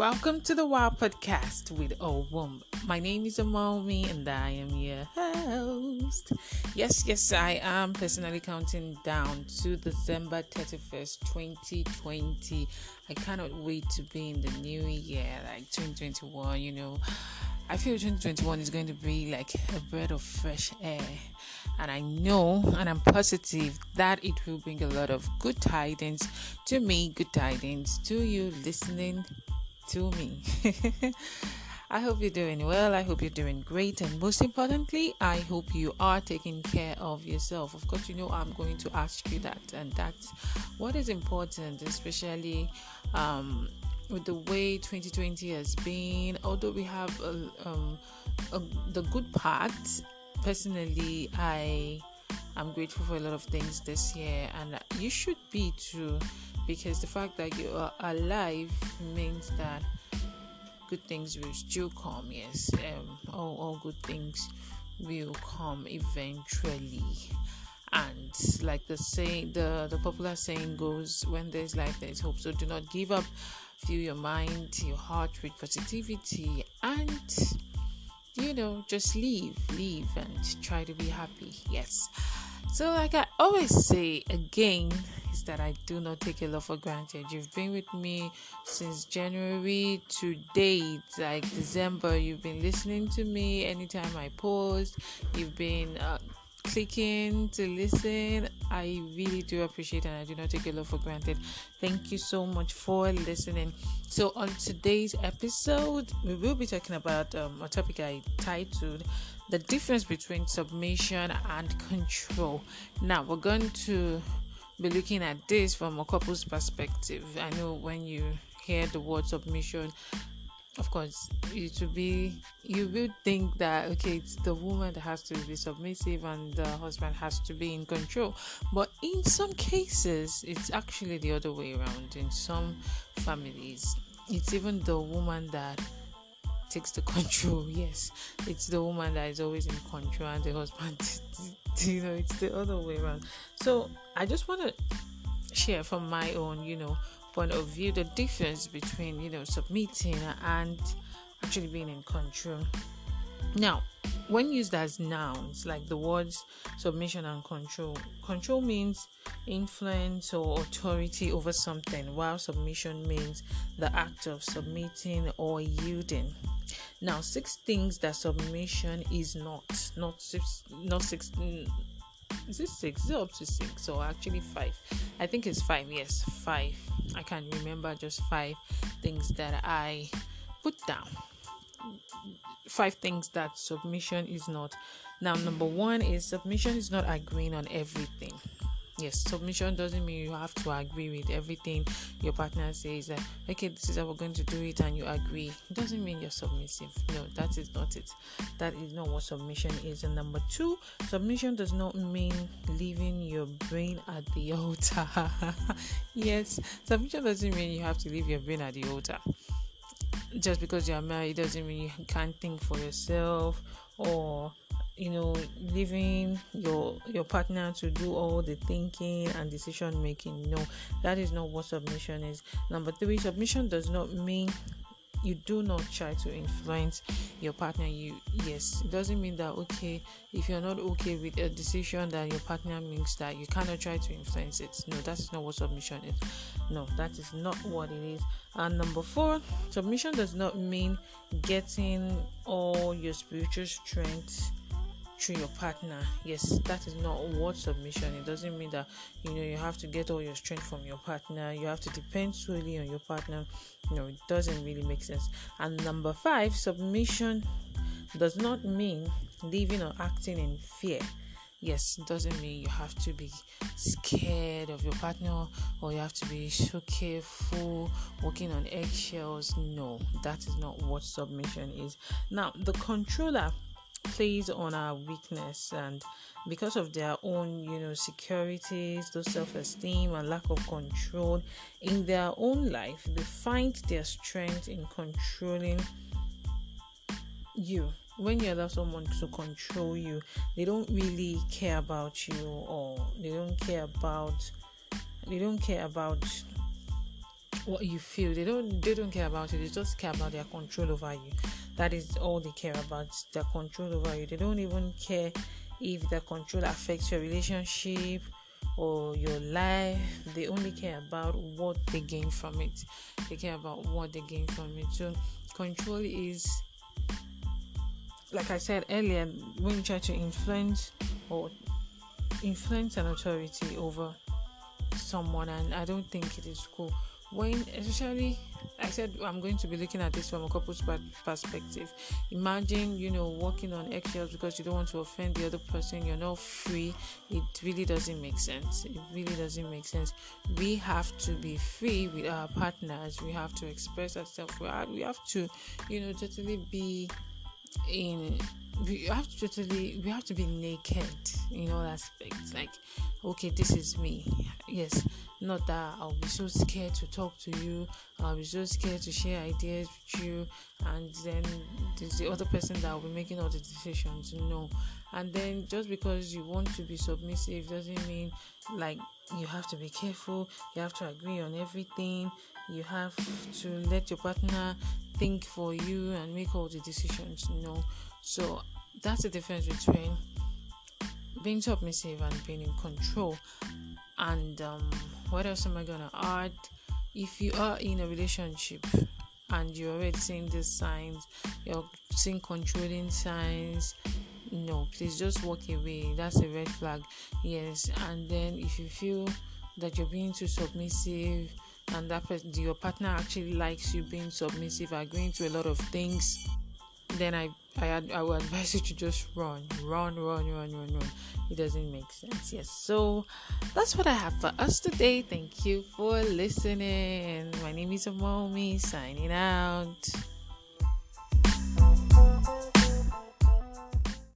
Welcome to the Wild Podcast with Owum. My name is Omowunmi and I am your host. Yes, yes, I am personally counting down to December 31st, 2020. I cannot wait to be in the new year, like 2021, you know. I feel 2021 is going to be like a breath of fresh air. And I know and I'm positive that it will bring a lot of good tidings to me, good tidings to you listening to me. I hope you're doing well. I hope you're doing great. And most importantly, I hope you are taking care of yourself. Of course, you know I'm going to ask you that. And that's what is important, especially um, with the way 2020 has been. Although we have um, the good parts, personally, I am grateful for a lot of things this year. And you should be too because the fact that you are alive means that good things will still come. Yes, um, all, all good things will come eventually. And like the saying, the the popular saying goes, "When there's life, there's hope." So do not give up. Fill your mind, your heart with positivity, and you know, just leave, leave, and try to be happy. Yes. So, like I always say again, is that I do not take your love for granted. You've been with me since January to date, like December. You've been listening to me anytime I post. You've been uh, clicking to listen. I really do appreciate and I do not take your love for granted. Thank you so much for listening. So, on today's episode, we will be talking about um, a topic I titled The Difference Between Submission and Control. Now, we're going to be looking at this from a couple's perspective. I know when you hear the word submission, of course, it will be you will think that okay, it's the woman that has to be submissive and the husband has to be in control. But in some cases, it's actually the other way around. In some families, it's even the woman that takes the control. Yes, it's the woman that is always in control, and the husband, you know, it's the other way around. So I just want to share from my own, you know, point of view the difference between you know submitting and actually being in control. Now, when used as nouns, like the words submission and control, control means influence or authority over something, while submission means the act of submitting or yielding. Now, six things that submission is not, not six, not six. Is it six? Is it up to six or actually five? I think it's five. Yes, five. I can remember just five things that I put down. Five things that submission is not. Now, number one is submission is not agreeing on everything yes submission doesn't mean you have to agree with everything your partner says that okay this is how we're going to do it and you agree. It doesn't mean you're submissive. No that is not it. That is not what submission is. And number two submission does not mean leaving your brain at the altar. Yes submission doesn't mean you have to leave your brain at the altar. Just because you're married doesn't mean you can't think for yourself or you know leaving your your partner to do all the thinking and decision making. No that is not what submission is. Number three submission does not mean you do not try to influence your partner. You yes it doesn't mean that okay if you're not okay with a decision that your partner makes that you cannot try to influence it. No that is not what submission is. No that is not what it is. And number four submission does not mean getting all your spiritual strength through your partner. Yes, that is not what submission. It doesn't mean that you know you have to get all your strength from your partner. You have to depend solely on your partner. No, it doesn't really make sense. And number five, submission does not mean living or acting in fear. Yes, it doesn't mean you have to be scared of your partner or you have to be so careful, walking on eggshells. No, that is not what submission is. Now, the controller plays on our weakness and because of their own you know securities those self-esteem and lack of control in their own life they find their strength in controlling you. When you allow someone to control you they don't really care about you or they don't care about they don't care about what you feel. They don't they don't care about you. They just care about their control over you. That is all they care about. Their control over you. They don't even care if the control affects your relationship or your life. They only care about what they gain from it. They care about what they gain from it. So control is like I said earlier, when you try to influence or influence an authority over someone, and I don't think it is cool. When, especially, I said I'm going to be looking at this from a couple's perspective. Imagine, you know, walking on eggshells because you don't want to offend the other person. You're not free. It really doesn't make sense. It really doesn't make sense. We have to be free with our partners. We have to express ourselves. We have to, you know, totally be in we have to totally we have to be naked in all aspects. Like okay this is me. Yes not that i'll be so scared to talk to you. I'll be so scared to share ideas with you. And then there's the other person that will be making all the decisions no and then just because you want to be submissive doesn't mean like you have to be careful. You have to agree on everything. You have to let your partner think for you and make all the decisions you know. So that's the difference between being submissive and being in control. And um, what else am i gonna add? If you are in a relationship and you're already seeing these signs you're seeing controlling signs no please just walk away. That's a red flag. Yes. And then if you feel that you're being too submissive and that person, your partner actually likes you being submissive, agreeing to a lot of things, then I I, I would advise you to just run, run, run, run, run, run. It doesn't make sense. Yes. So that's what I have for us today. Thank you for listening. My name is Omowunmi, signing out.